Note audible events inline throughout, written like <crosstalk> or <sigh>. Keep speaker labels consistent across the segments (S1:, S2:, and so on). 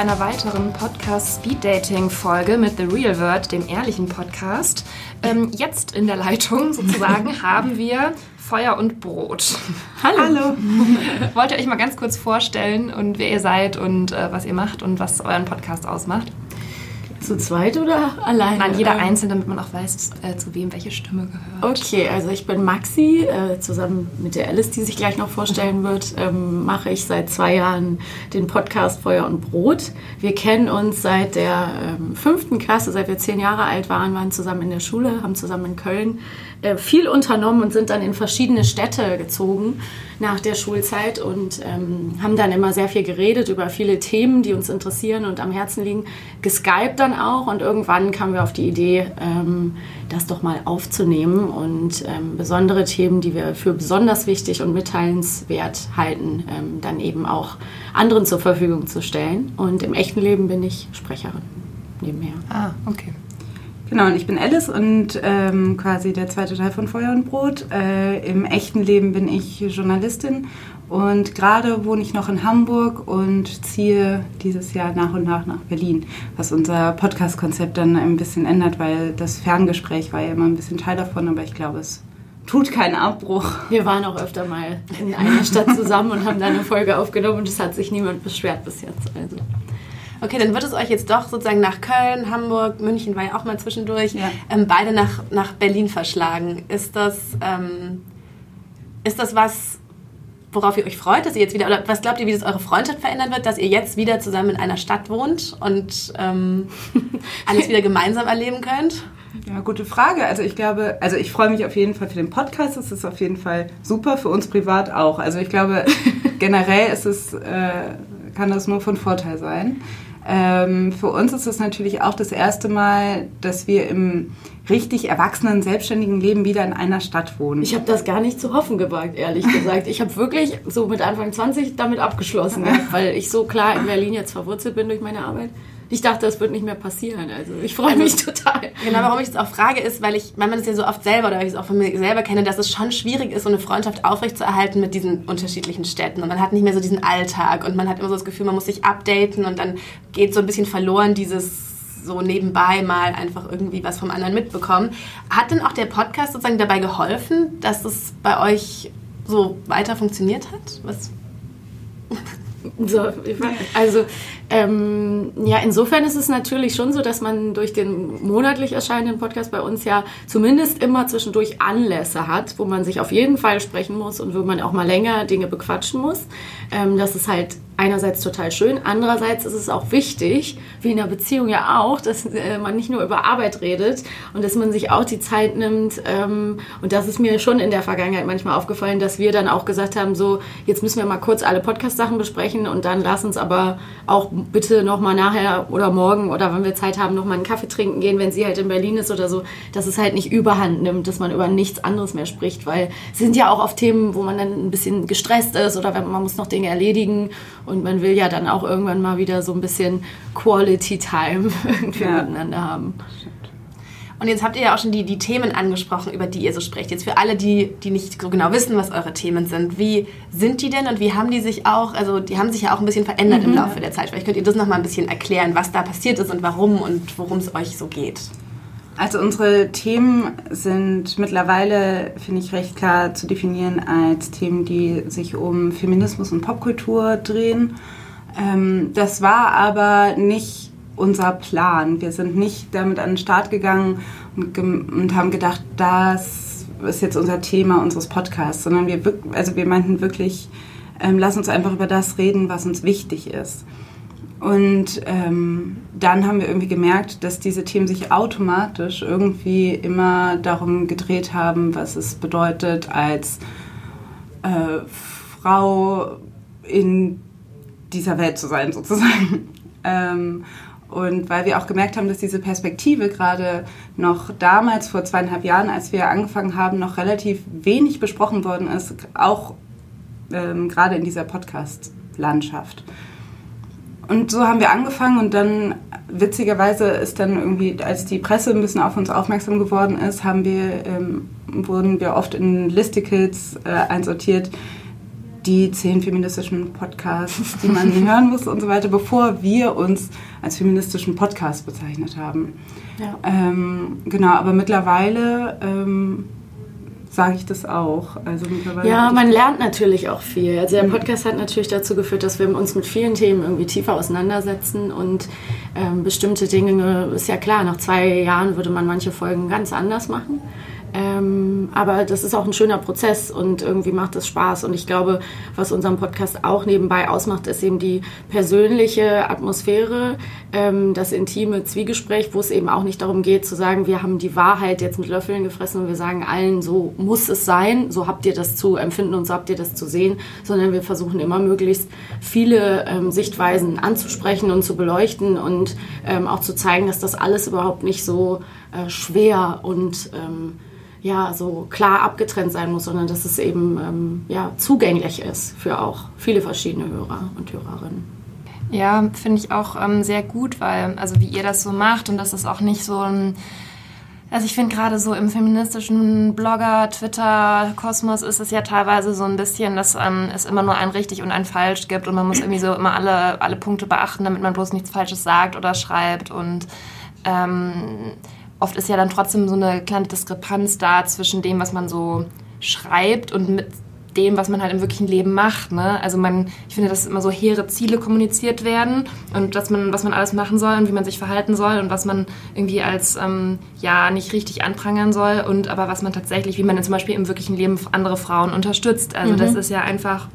S1: einer weiteren Podcast Speed Dating Folge mit The Real World, dem ehrlichen Podcast. Ähm, jetzt in der Leitung sozusagen <laughs> haben wir Feuer und Brot.
S2: Hallo. Hallo.
S1: Wollt ihr euch mal ganz kurz vorstellen und wer ihr seid und äh, was ihr macht und was euren Podcast ausmacht?
S2: Zu zweit oder alleine?
S1: Nein, jeder ähm, einzeln, damit man auch weiß, äh, zu wem welche Stimme gehört.
S2: Okay, also ich bin Maxi, äh, zusammen mit der Alice, die sich gleich noch vorstellen wird, ähm, mache ich seit zwei Jahren den Podcast Feuer und Brot. Wir kennen uns seit der ähm, fünften Klasse, seit wir zehn Jahre alt waren, waren zusammen in der Schule, haben zusammen in Köln äh, viel unternommen und sind dann in verschiedene Städte gezogen nach der Schulzeit und ähm, haben dann immer sehr viel geredet über viele Themen, die uns interessieren und am Herzen liegen. Geskypt dann auch und irgendwann kamen wir auf die Idee, ähm, das doch mal aufzunehmen und ähm, besondere Themen, die wir für besonders wichtig und mitteilenswert halten, ähm, dann eben auch anderen zur Verfügung zu stellen. Und im echten Leben bin ich Sprecherin nebenher.
S1: Ah, okay.
S3: Genau, und ich bin Alice und ähm, quasi der zweite Teil von Feuer und Brot. Äh, Im echten Leben bin ich Journalistin und gerade wohne ich noch in Hamburg und ziehe dieses Jahr nach und nach nach Berlin, was unser Podcast-Konzept dann ein bisschen ändert, weil das Ferngespräch war ja immer ein bisschen Teil davon, aber ich glaube, es tut keinen Abbruch.
S2: Wir waren auch öfter mal in einer Stadt zusammen und haben da eine Folge aufgenommen und es hat sich niemand beschwert bis jetzt. Also.
S1: Okay, dann wird es euch jetzt doch sozusagen nach Köln, Hamburg, München war ja auch mal zwischendurch, ja. ähm, beide nach, nach Berlin verschlagen. Ist das, ähm, ist das was, worauf ihr euch freut, dass ihr jetzt wieder, oder was glaubt ihr, wie das eure Freundschaft verändern wird, dass ihr jetzt wieder zusammen in einer Stadt wohnt und ähm, <laughs> alles wieder gemeinsam erleben könnt?
S3: Ja, gute Frage. Also ich glaube, also ich freue mich auf jeden Fall für den Podcast. Das ist auf jeden Fall super, für uns privat auch. Also ich glaube, <laughs> generell ist es, äh, kann das nur von Vorteil sein. Ähm, für uns ist es natürlich auch das erste Mal, dass wir im richtig erwachsenen, selbstständigen Leben wieder in einer Stadt wohnen.
S2: Ich habe das gar nicht zu hoffen gewagt, ehrlich gesagt. Ich habe wirklich so mit Anfang 20 damit abgeschlossen, <laughs> weil ich so klar in Berlin jetzt verwurzelt bin durch meine Arbeit ich dachte, das wird nicht mehr passieren. Also ich freue mich also, total.
S1: Genau, warum ich das auch frage, ist, weil ich, weil man es ja so oft selber oder weil ich es auch von mir selber kenne, dass es schon schwierig ist, so eine Freundschaft aufrechtzuerhalten mit diesen unterschiedlichen Städten. Und man hat nicht mehr so diesen Alltag und man hat immer so das Gefühl, man muss sich updaten und dann geht so ein bisschen verloren dieses so nebenbei mal einfach irgendwie was vom anderen mitbekommen. Hat denn auch der Podcast sozusagen dabei geholfen, dass es bei euch so weiter funktioniert hat? Was?
S2: So, also ähm, ja, insofern ist es natürlich schon so, dass man durch den monatlich erscheinenden Podcast bei uns ja zumindest immer zwischendurch Anlässe hat, wo man sich auf jeden Fall sprechen muss und wo man auch mal länger Dinge bequatschen muss. Ähm, das ist halt einerseits total schön, andererseits ist es auch wichtig, wie in einer Beziehung ja auch, dass äh, man nicht nur über Arbeit redet und dass man sich auch die Zeit nimmt. Ähm, und das ist mir schon in der Vergangenheit manchmal aufgefallen, dass wir dann auch gesagt haben, so jetzt müssen wir mal kurz alle Podcast-Sachen besprechen und dann lass uns aber auch bitte noch mal nachher oder morgen oder wenn wir Zeit haben, noch mal einen Kaffee trinken gehen, wenn sie halt in Berlin ist oder so, dass es halt nicht überhand nimmt, dass man über nichts anderes mehr spricht, weil es sind ja auch oft Themen, wo man dann ein bisschen gestresst ist oder man muss noch Dinge erledigen und man will ja dann auch irgendwann mal wieder so ein bisschen Quality Time <laughs> irgendwie ja. miteinander haben.
S1: Und jetzt habt ihr ja auch schon die, die Themen angesprochen, über die ihr so sprecht. Jetzt für alle, die, die nicht so genau wissen, was eure Themen sind, wie sind die denn und wie haben die sich auch, also die haben sich ja auch ein bisschen verändert mhm. im Laufe der Zeit. Vielleicht könnt ihr das nochmal ein bisschen erklären, was da passiert ist und warum und worum es euch so geht.
S3: Also unsere Themen sind mittlerweile, finde ich, recht klar zu definieren als Themen, die sich um Feminismus und Popkultur drehen. Ähm, das war aber nicht unser Plan. Wir sind nicht damit an den Start gegangen und, und haben gedacht, das ist jetzt unser Thema unseres Podcasts, sondern wir, also wir meinten wirklich, ähm, lass uns einfach über das reden, was uns wichtig ist. Und ähm, dann haben wir irgendwie gemerkt, dass diese Themen sich automatisch irgendwie immer darum gedreht haben, was es bedeutet, als äh, Frau in dieser Welt zu sein, sozusagen. <laughs> ähm, und weil wir auch gemerkt haben, dass diese Perspektive gerade noch damals, vor zweieinhalb Jahren, als wir angefangen haben, noch relativ wenig besprochen worden ist, auch ähm, gerade in dieser Podcast-Landschaft. Und so haben wir angefangen und dann witzigerweise ist dann irgendwie, als die Presse ein bisschen auf uns aufmerksam geworden ist, haben wir, ähm, wurden wir oft in Listicles äh, einsortiert, die zehn feministischen Podcasts, die man <laughs> hören muss und so weiter, bevor wir uns als feministischen Podcast bezeichnet haben. Ja. Ähm, genau, aber mittlerweile ähm, sage ich das auch. Also
S2: mittlerweile ja, man lernt natürlich auch viel. Also der Podcast hat natürlich dazu geführt, dass wir uns mit vielen Themen irgendwie tiefer auseinandersetzen und ähm, bestimmte Dinge, ist ja klar, nach zwei Jahren würde man manche Folgen ganz anders machen. Ähm, aber das ist auch ein schöner Prozess und irgendwie macht es Spaß. Und ich glaube, was unseren Podcast auch nebenbei ausmacht, ist eben die persönliche Atmosphäre, ähm, das intime Zwiegespräch, wo es eben auch nicht darum geht zu sagen, wir haben die Wahrheit jetzt mit Löffeln gefressen und wir sagen allen, so muss es sein, so habt ihr das zu empfinden und so habt ihr das zu sehen, sondern wir versuchen immer möglichst viele ähm, Sichtweisen anzusprechen und zu beleuchten und ähm, auch zu zeigen, dass das alles überhaupt nicht so äh, schwer und ähm, ja, so klar abgetrennt sein muss, sondern dass es eben ähm, ja, zugänglich ist für auch viele verschiedene Hörer und Hörerinnen.
S4: Ja, finde ich auch ähm, sehr gut, weil, also wie ihr das so macht und das ist auch nicht so ein, also ich finde gerade so im feministischen Blogger, Twitter, Kosmos ist es ja teilweise so ein bisschen, dass ähm, es immer nur ein richtig und ein falsch gibt und man muss irgendwie so immer alle, alle Punkte beachten, damit man bloß nichts Falsches sagt oder schreibt und ähm, oft ist ja dann trotzdem so eine kleine Diskrepanz da zwischen dem, was man so schreibt und mit dem, was man halt im wirklichen Leben macht. Ne? Also man, ich finde, dass immer so hehre Ziele kommuniziert werden und dass man, was man alles machen soll und wie man sich verhalten soll und was man irgendwie als ähm, ja nicht richtig anprangern soll und aber was man tatsächlich, wie man zum Beispiel im wirklichen Leben andere Frauen unterstützt. Also mhm. das ist ja einfach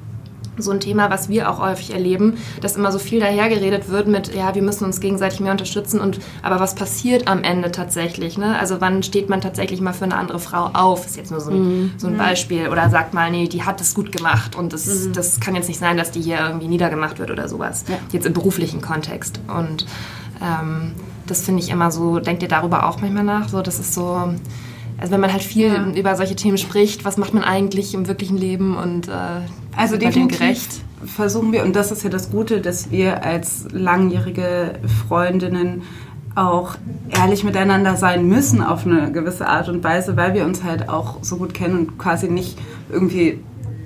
S4: so ein Thema, was wir auch häufig erleben, dass immer so viel dahergeredet wird mit, ja, wir müssen uns gegenseitig mehr unterstützen und aber was passiert am Ende tatsächlich? Ne? Also wann steht man tatsächlich mal für eine andere Frau auf? Ist jetzt nur so ein, mhm. so ein Beispiel. Oder sagt mal, nee, die hat es gut gemacht und das, mhm. das kann jetzt nicht sein, dass die hier irgendwie niedergemacht wird oder sowas. Ja. Jetzt im beruflichen Kontext. Und ähm, das finde ich immer so, denkt ihr darüber auch manchmal nach? So, das ist so also wenn man halt viel ja. über solche Themen spricht, was macht man eigentlich im wirklichen Leben und äh,
S3: also definitiv gerecht? versuchen wir, und das ist ja das Gute, dass wir als langjährige Freundinnen auch ehrlich miteinander sein müssen auf eine gewisse Art und Weise, weil wir uns halt auch so gut kennen und quasi nicht irgendwie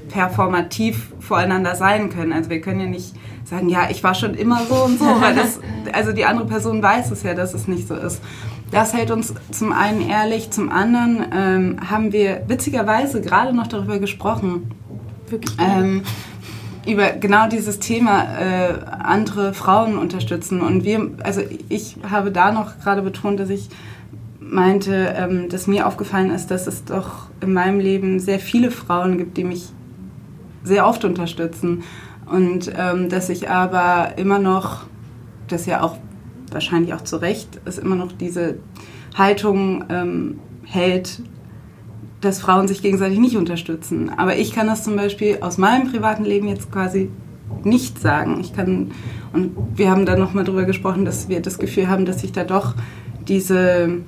S3: performativ voreinander sein können. Also wir können ja nicht sagen, ja, ich war schon immer so und so, weil das, <laughs> also die andere Person weiß es ja, dass es nicht so ist. Das hält uns zum einen ehrlich, zum anderen ähm, haben wir witzigerweise gerade noch darüber gesprochen. Wirklich? Ähm, über genau dieses Thema äh, andere Frauen unterstützen. Und wir, also ich habe da noch gerade betont, dass ich meinte, ähm, dass mir aufgefallen ist, dass es doch in meinem Leben sehr viele Frauen gibt, die mich sehr oft unterstützen. Und ähm, dass ich aber immer noch, das ja auch wahrscheinlich auch zu Recht, es immer noch diese Haltung ähm, hält, dass Frauen sich gegenseitig nicht unterstützen. Aber ich kann das zum Beispiel aus meinem privaten Leben jetzt quasi nicht sagen. Ich kann, und wir haben da nochmal drüber gesprochen, dass wir das Gefühl haben, dass sich da doch diese,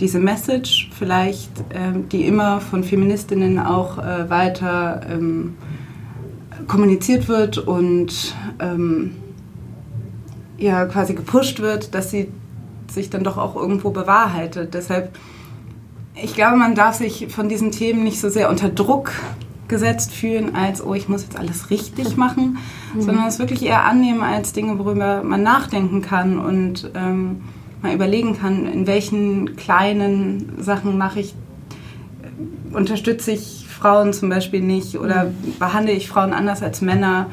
S3: diese Message vielleicht, ähm, die immer von Feministinnen auch äh, weiter ähm, kommuniziert wird und ähm, ja quasi gepusht wird, dass sie sich dann doch auch irgendwo bewahrheitet. Deshalb, ich glaube, man darf sich von diesen Themen nicht so sehr unter Druck gesetzt fühlen, als, oh, ich muss jetzt alles richtig <laughs> machen, mhm. sondern es wirklich eher annehmen als Dinge, worüber man nachdenken kann und ähm, mal überlegen kann, in welchen kleinen Sachen mache ich, unterstütze ich Frauen zum Beispiel nicht oder mhm. behandle ich Frauen anders als Männer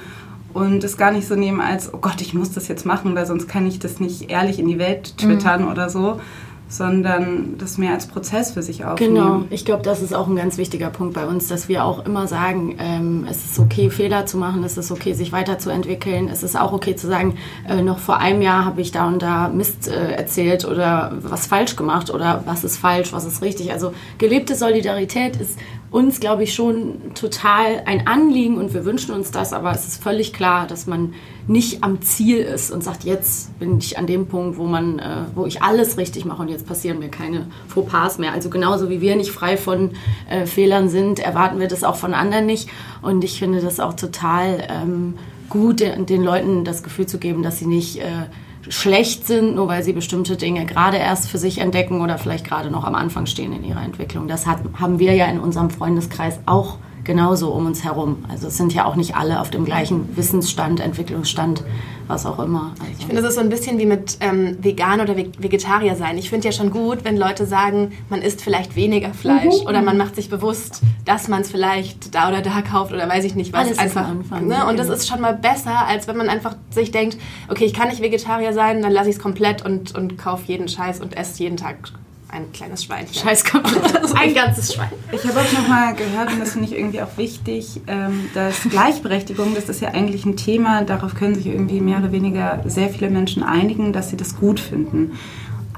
S3: und es gar nicht so nehmen als, oh Gott, ich muss das jetzt machen, weil sonst kann ich das nicht ehrlich in die Welt twittern mhm. oder so, sondern das mehr als Prozess für sich aufnehmen.
S2: Genau, ich glaube, das ist auch ein ganz wichtiger Punkt bei uns, dass wir auch immer sagen, ähm, es ist okay, Fehler zu machen, es ist okay, sich weiterzuentwickeln, es ist auch okay zu sagen, äh, noch vor einem Jahr habe ich da und da Mist äh, erzählt oder was falsch gemacht oder was ist falsch, was ist richtig. Also gelebte Solidarität ist uns, glaube ich, schon total ein Anliegen und wir wünschen uns das, aber es ist völlig klar, dass man nicht am Ziel ist und sagt, jetzt bin ich an dem Punkt, wo man, äh, wo ich alles richtig mache und jetzt passieren mir keine Fauxpas mehr. Also genauso wie wir nicht frei von äh, Fehlern sind, erwarten wir das auch von anderen nicht. Und ich finde das auch total ähm, gut, den, Leuten das Gefühl zu geben, dass sie nicht äh, schlecht sind, nur weil sie bestimmte Dinge gerade erst für sich entdecken oder vielleicht gerade noch am Anfang stehen in ihrer Entwicklung. Das hat, haben wir ja in unserem Freundeskreis auch genauso um uns herum. Also es sind ja auch nicht alle auf dem gleichen Wissensstand, Entwicklungsstand, was auch immer. Also
S1: ich finde, es ist so ein bisschen wie mit ähm, Vegan oder Vegetarier sein. Ich finde ja schon gut, wenn Leute sagen, man isst vielleicht weniger Fleisch mhm. oder man macht sich bewusst, dass man es vielleicht da oder da kauft oder weiß ich nicht was.
S2: Alles einfach. Anfang,
S1: ne? Und das genau. ist schon mal besser, als wenn man einfach sich denkt, okay, ich kann nicht Vegetarier sein, dann lasse ich es komplett und, und kaufe jeden Scheiß und esse jeden Tag ein kleines Schweinchen.
S2: Scheiß komplett. <laughs>
S1: ein ganzes Schwein.
S3: Ich habe auch nochmal gehört, und das finde ich irgendwie auch wichtig, ähm, dass Gleichberechtigung, das ist ja eigentlich ein Thema, darauf können sich irgendwie mehr oder weniger sehr viele Menschen einigen, dass sie das gut finden.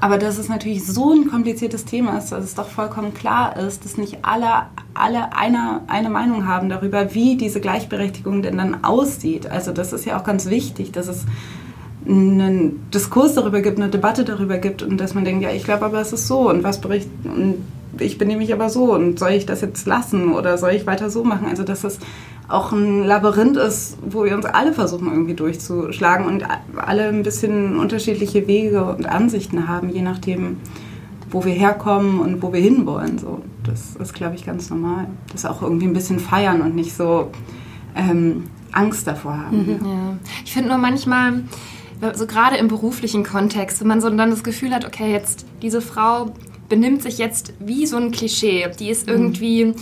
S3: Aber dass es natürlich so ein kompliziertes Thema ist, dass es doch vollkommen klar ist, dass nicht alle, alle eine, eine Meinung haben darüber, wie diese Gleichberechtigung denn dann aussieht. Also das ist ja auch ganz wichtig, dass es einen Diskurs darüber gibt, eine Debatte darüber gibt und dass man denkt, ja, ich glaube aber es ist so und was bericht und ich benehme mich aber so und soll ich das jetzt lassen oder soll ich weiter so machen? Also dass es auch ein Labyrinth ist, wo wir uns alle versuchen irgendwie durchzuschlagen und alle ein bisschen unterschiedliche Wege und Ansichten haben, je nachdem, wo wir herkommen und wo wir hinwollen. So, das ist, glaube ich, ganz normal. Das auch irgendwie ein bisschen feiern und nicht so ähm, Angst davor haben.
S5: Mhm, ja. Ich finde nur manchmal so gerade im beruflichen Kontext, wenn man so dann das Gefühl hat, okay, jetzt diese Frau benimmt sich jetzt wie so ein Klischee. Die ist mhm. irgendwie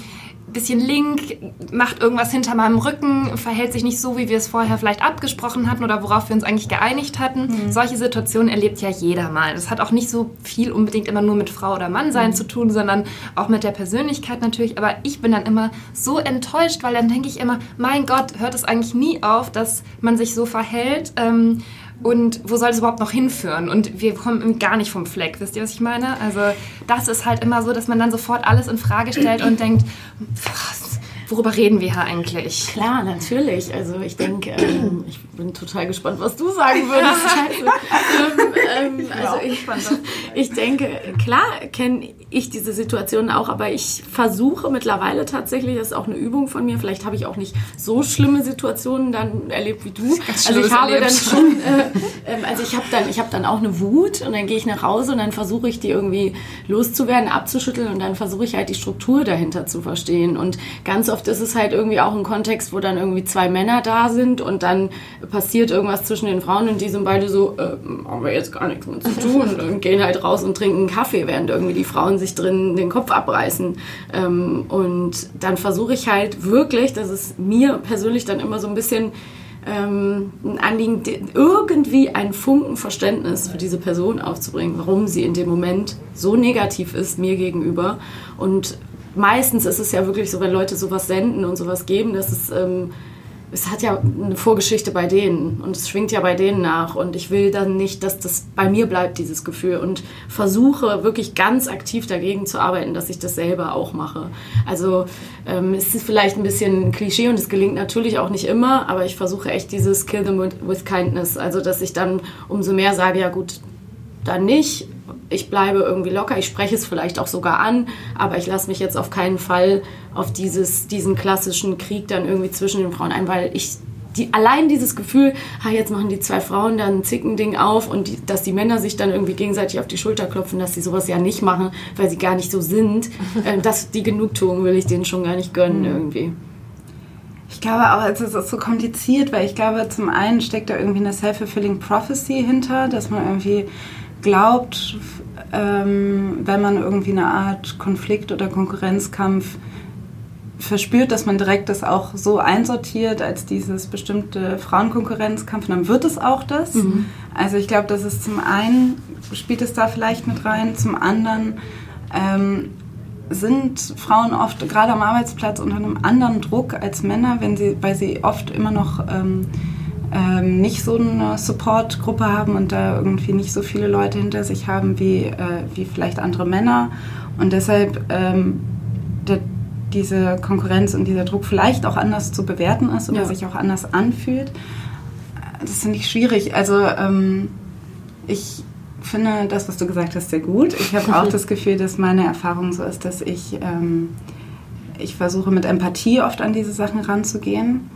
S5: ein bisschen link, macht irgendwas hinter meinem Rücken, verhält sich nicht so, wie wir es vorher vielleicht abgesprochen hatten oder worauf wir uns eigentlich geeinigt hatten. Mhm. Solche Situationen erlebt ja jeder mal. Das hat auch nicht so viel unbedingt immer nur mit Frau oder Mann sein mhm. zu tun, sondern auch mit der Persönlichkeit natürlich. Aber ich bin dann immer so enttäuscht, weil dann denke ich immer, mein Gott, hört es eigentlich nie auf, dass man sich so verhält. Ähm, und wo soll es überhaupt noch hinführen? Und wir kommen gar nicht vom Fleck, wisst ihr, was ich meine? Also das ist halt immer so, dass man dann sofort alles in Frage stellt und denkt, was, worüber reden wir hier eigentlich?
S2: Klar, natürlich. Also ich denke, ähm, ich bin total gespannt, was du sagen würdest. <laughs> ähm, ähm, also ich, <laughs> ich denke, klar kenne ich diese Situation auch, aber ich versuche mittlerweile tatsächlich, das ist auch eine Übung von mir, vielleicht habe ich auch nicht so schlimme Situationen dann erlebt wie du. Also ich habe erlebt. dann schon, äh, äh, also ich habe dann, ich habe dann auch eine Wut und dann gehe ich nach Hause und dann versuche ich die irgendwie loszuwerden, abzuschütteln und dann versuche ich halt die Struktur dahinter zu verstehen. Und ganz oft ist es halt irgendwie auch ein Kontext, wo dann irgendwie zwei Männer da sind und dann passiert irgendwas zwischen den Frauen und die sind beide so, äh, haben wir jetzt gar nichts mehr zu tun und gehen halt raus und trinken einen Kaffee, während irgendwie die Frauen sich drin den Kopf abreißen. Ähm, und dann versuche ich halt wirklich, das ist mir persönlich dann immer so ein bisschen ähm, ein Anliegen, irgendwie ein Funken Verständnis für diese Person aufzubringen, warum sie in dem Moment so negativ ist mir gegenüber. Und meistens ist es ja wirklich so, wenn Leute sowas senden und sowas geben, dass es ähm, es hat ja eine Vorgeschichte bei denen und es schwingt ja bei denen nach und ich will dann nicht, dass das bei mir bleibt, dieses Gefühl und versuche wirklich ganz aktiv dagegen zu arbeiten, dass ich das selber auch mache. Also ähm, es ist vielleicht ein bisschen Klischee und es gelingt natürlich auch nicht immer, aber ich versuche echt dieses Kill them with, with kindness, also dass ich dann umso mehr sage, ja gut, dann nicht, ich bleibe irgendwie locker, ich spreche es vielleicht auch sogar an, aber ich lasse mich jetzt auf keinen Fall auf dieses, diesen klassischen Krieg dann irgendwie zwischen den Frauen ein, weil ich die, allein dieses Gefühl, ha, jetzt machen die zwei Frauen dann ein Zickending auf und die, dass die Männer sich dann irgendwie gegenseitig auf die Schulter klopfen, dass sie sowas ja nicht machen, weil sie gar nicht so sind, <laughs> äh, das, die Genugtuung will ich denen schon gar nicht gönnen mhm. irgendwie.
S3: Ich glaube auch, es ist so kompliziert, weil ich glaube, zum einen steckt da irgendwie eine self-fulfilling prophecy hinter, dass man irgendwie glaubt, ähm, wenn man irgendwie eine Art Konflikt oder Konkurrenzkampf verspürt, dass man direkt das auch so einsortiert als dieses bestimmte Frauenkonkurrenzkampf, dann wird es auch das. Mhm. Also ich glaube, das ist zum einen, spielt es da vielleicht mit rein, zum anderen ähm, sind Frauen oft gerade am Arbeitsplatz unter einem anderen Druck als Männer, wenn sie, weil sie oft immer noch ähm, ähm, nicht so eine Support-Gruppe haben und da irgendwie nicht so viele Leute hinter sich haben wie, äh, wie vielleicht andere Männer. Und deshalb ähm, der, diese Konkurrenz und dieser Druck vielleicht auch anders zu bewerten ist oder ja. sich auch anders anfühlt. Das finde ich schwierig. Also ähm, ich finde das, was du gesagt hast, sehr gut. Ich habe auch <laughs> das Gefühl, dass meine Erfahrung so ist, dass ich, ähm, ich versuche mit Empathie oft an diese Sachen ranzugehen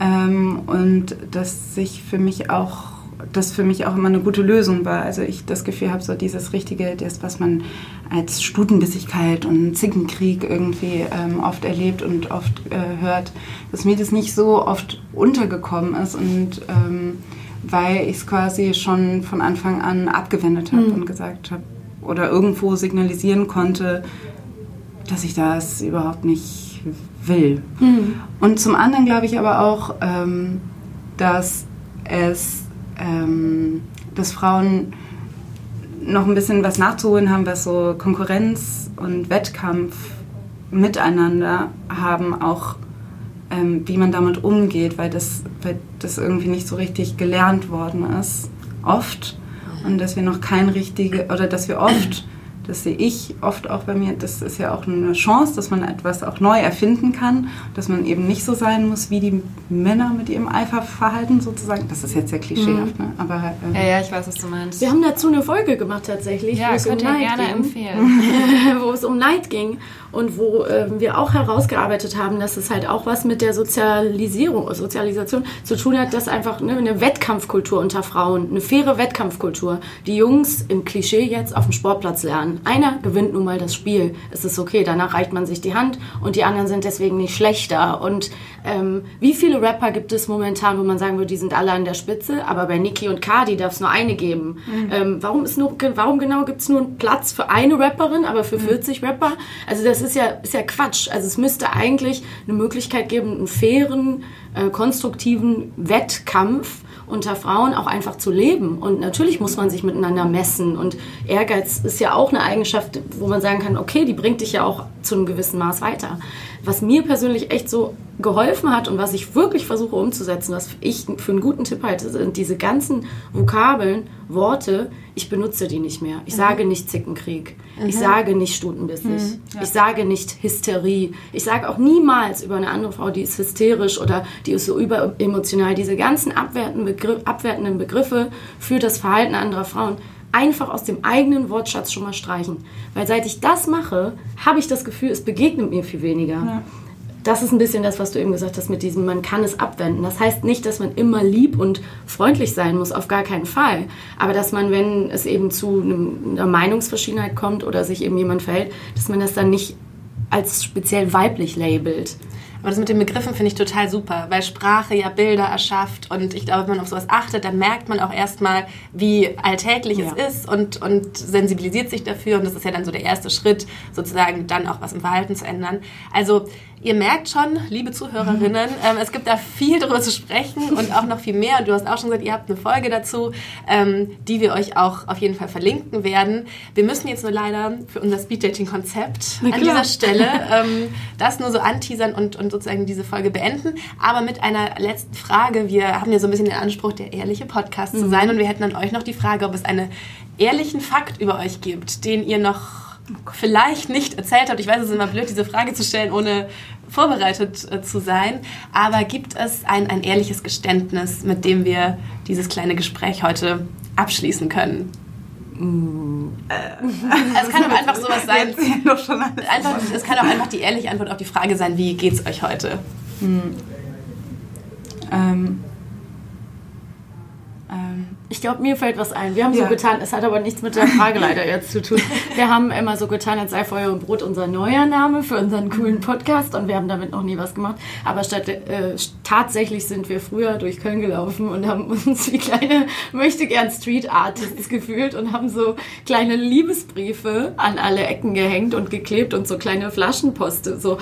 S3: ähm, und dass sich für mich auch das für mich auch immer eine gute Lösung war. Also ich das Gefühl habe, so dieses Richtige, das, was man als Stutenbissigkeit und Zickenkrieg irgendwie ähm, oft erlebt und oft äh, hört, dass mir das nicht so oft untergekommen ist und ähm, weil ich es quasi schon von Anfang an abgewendet habe mhm. und gesagt habe oder irgendwo signalisieren konnte, dass ich das überhaupt nicht will. Mhm. Und zum anderen glaube ich aber auch, ähm, dass es, ähm, dass Frauen noch ein bisschen was nachzuholen haben, was so Konkurrenz und Wettkampf miteinander haben, auch ähm, wie man damit umgeht, weil das, weil das irgendwie nicht so richtig gelernt worden ist, oft. Und dass wir noch kein richtige, oder dass wir oft das sehe ich oft auch bei mir. Das ist ja auch eine Chance, dass man etwas auch neu erfinden kann, dass man eben nicht so sein muss wie die Männer mit ihrem Eiferverhalten sozusagen. Das ist jetzt sehr klischeehaft, mhm. ne?
S5: aber ähm, ja, ja, ich weiß, was du meinst.
S2: Wir haben dazu eine Folge gemacht tatsächlich,
S5: ja, wo es um Neid gerne ging, empfehlen, <laughs>
S2: wo es um Neid ging und wo äh, wir auch herausgearbeitet haben, dass es halt auch was mit der Sozialisierung, Sozialisation zu tun hat, dass einfach ne, eine Wettkampfkultur unter Frauen, eine faire Wettkampfkultur, die Jungs im Klischee jetzt auf dem Sportplatz lernen. Einer gewinnt nun mal das Spiel, es ist okay, danach reicht man sich die Hand und die anderen sind deswegen nicht schlechter. Und ähm, wie viele Rapper gibt es momentan, wo man sagen würde, die sind alle an der Spitze, aber bei Nicki und Cardi darf es nur eine geben. Mhm. Ähm, warum, ist nur, warum genau gibt es nur einen Platz für eine Rapperin, aber für 40 mhm. Rapper? Also das das ist ja, ist ja Quatsch. Also es müsste eigentlich eine Möglichkeit geben, einen fairen, äh, konstruktiven Wettkampf unter Frauen auch einfach zu leben. Und natürlich muss man sich miteinander messen. Und Ehrgeiz ist ja auch eine Eigenschaft, wo man sagen kann, okay, die bringt dich ja auch zu einem gewissen Maß weiter. Was mir persönlich echt so geholfen hat und was ich wirklich versuche umzusetzen, was ich für einen guten Tipp halte, sind diese ganzen Vokabeln, Worte, ich benutze die nicht mehr. Ich mhm. sage nicht Zickenkrieg. Mhm. Ich sage nicht Stutenbissig. Mhm. Ja. Ich sage nicht Hysterie. Ich sage auch niemals über eine andere Frau, die ist hysterisch oder die ist so überemotional. Diese ganzen abwertenden, Begriff, abwertenden Begriffe für das Verhalten anderer Frauen einfach aus dem eigenen Wortschatz schon mal streichen. Weil seit ich das mache, habe ich das Gefühl, es begegnet mir viel weniger. Ja das ist ein bisschen das, was du eben gesagt hast mit diesem, man kann es abwenden. Das heißt nicht, dass man immer lieb und freundlich sein muss, auf gar keinen Fall. Aber dass man, wenn es eben zu einer Meinungsverschiedenheit kommt oder sich eben jemand verhält, dass man das dann nicht als speziell weiblich labelt.
S1: Aber das mit den Begriffen finde ich total super, weil Sprache ja Bilder erschafft und ich glaube, wenn man auf sowas achtet, dann merkt man auch erstmal, wie alltäglich ja. es ist und, und sensibilisiert sich dafür und das ist ja dann so der erste Schritt, sozusagen dann auch was im Verhalten zu ändern. Also Ihr merkt schon, liebe Zuhörerinnen, ähm, es gibt da viel darüber zu sprechen und auch noch viel mehr. Und du hast auch schon gesagt, ihr habt eine Folge dazu, ähm, die wir euch auch auf jeden Fall verlinken werden. Wir müssen jetzt nur leider für unser Speed-Dating-Konzept an dieser Stelle <laughs> ähm, das nur so anteasern und, und sozusagen diese Folge beenden. Aber mit einer letzten Frage. Wir haben ja so ein bisschen den Anspruch, der ehrliche Podcast mhm. zu sein. Und wir hätten an euch noch die Frage, ob es einen ehrlichen Fakt über euch gibt, den ihr noch vielleicht nicht erzählt habt. Ich weiß, es ist immer blöd, diese Frage zu stellen, ohne vorbereitet äh, zu sein. Aber gibt es ein, ein ehrliches Geständnis, mit dem wir dieses kleine Gespräch heute abschließen können? Mm. Also <laughs> es kann auch einfach sowas sein. Einfach, es kann auch einfach die ehrliche Antwort auf die Frage sein, wie geht es euch heute? Hm.
S2: Ähm, ich glaube, mir fällt was ein. Wir haben ja. so getan, es hat aber nichts mit der Frage leider jetzt zu tun. Wir haben immer so getan, als sei Feuer und Brot unser neuer Name für unseren coolen Podcast und wir haben damit noch nie was gemacht. Aber statt, äh, tatsächlich sind wir früher durch Köln gelaufen und haben uns wie kleine, möchte gern Street Artists gefühlt und haben so kleine Liebesbriefe an alle Ecken gehängt und geklebt und so kleine Flaschenposte. So,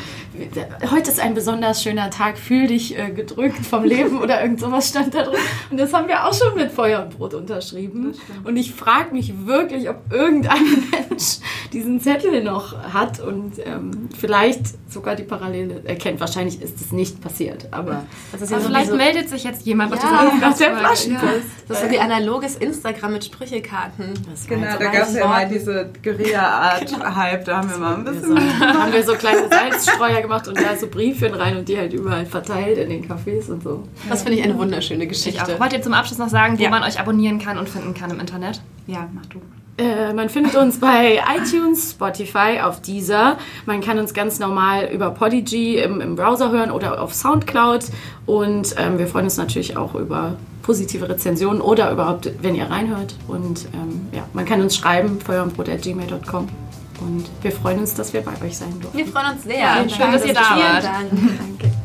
S2: heute ist ein besonders schöner Tag, fühl dich äh, gedrückt vom Leben oder irgend sowas stand da drin. Und das haben wir auch schon mit Feuer und Brot unterschrieben. Und ich frage mich wirklich, ob irgendein <laughs> Mensch diesen Zettel noch hat und ähm, vielleicht sogar die Parallele erkennt. Wahrscheinlich ist es nicht passiert, aber
S5: das ist ja so vielleicht so meldet sich jetzt jemand
S1: ja, auf dieser Flaschenpost. Ja. Das ist so wie analoges Instagram mit Sprüchekarten.
S3: Genau, da gab es ja mal diese Guerilla-Art-Hype, <laughs> da haben wir mal ein bisschen...
S2: So, <laughs> haben wir so kleine Salzstreuer gemacht und da so Briefchen rein und die halt überall verteilt in den Cafés und so.
S1: Das finde ich eine wunderschöne Geschichte.
S5: Wollt ihr zum Abschluss noch sagen, wo ja. man euch abonnieren kann und finden kann im Internet?
S3: Ja, mach du.
S2: Äh, man findet uns bei iTunes, Spotify, auf Deezer. Man kann uns ganz normal über Podigy im, im Browser hören oder auf Soundcloud. Und ähm, wir freuen uns natürlich auch über positive Rezensionen oder überhaupt, wenn ihr reinhört. Und ähm, ja, man kann uns schreiben, feuerundbrot.gmail.com. Und wir freuen uns, dass wir bei euch sein durften.
S1: Wir freuen uns sehr.
S5: Ja, schön, dass ihr da
S1: Vielen
S5: wart.
S1: Dank.
S2: Danke.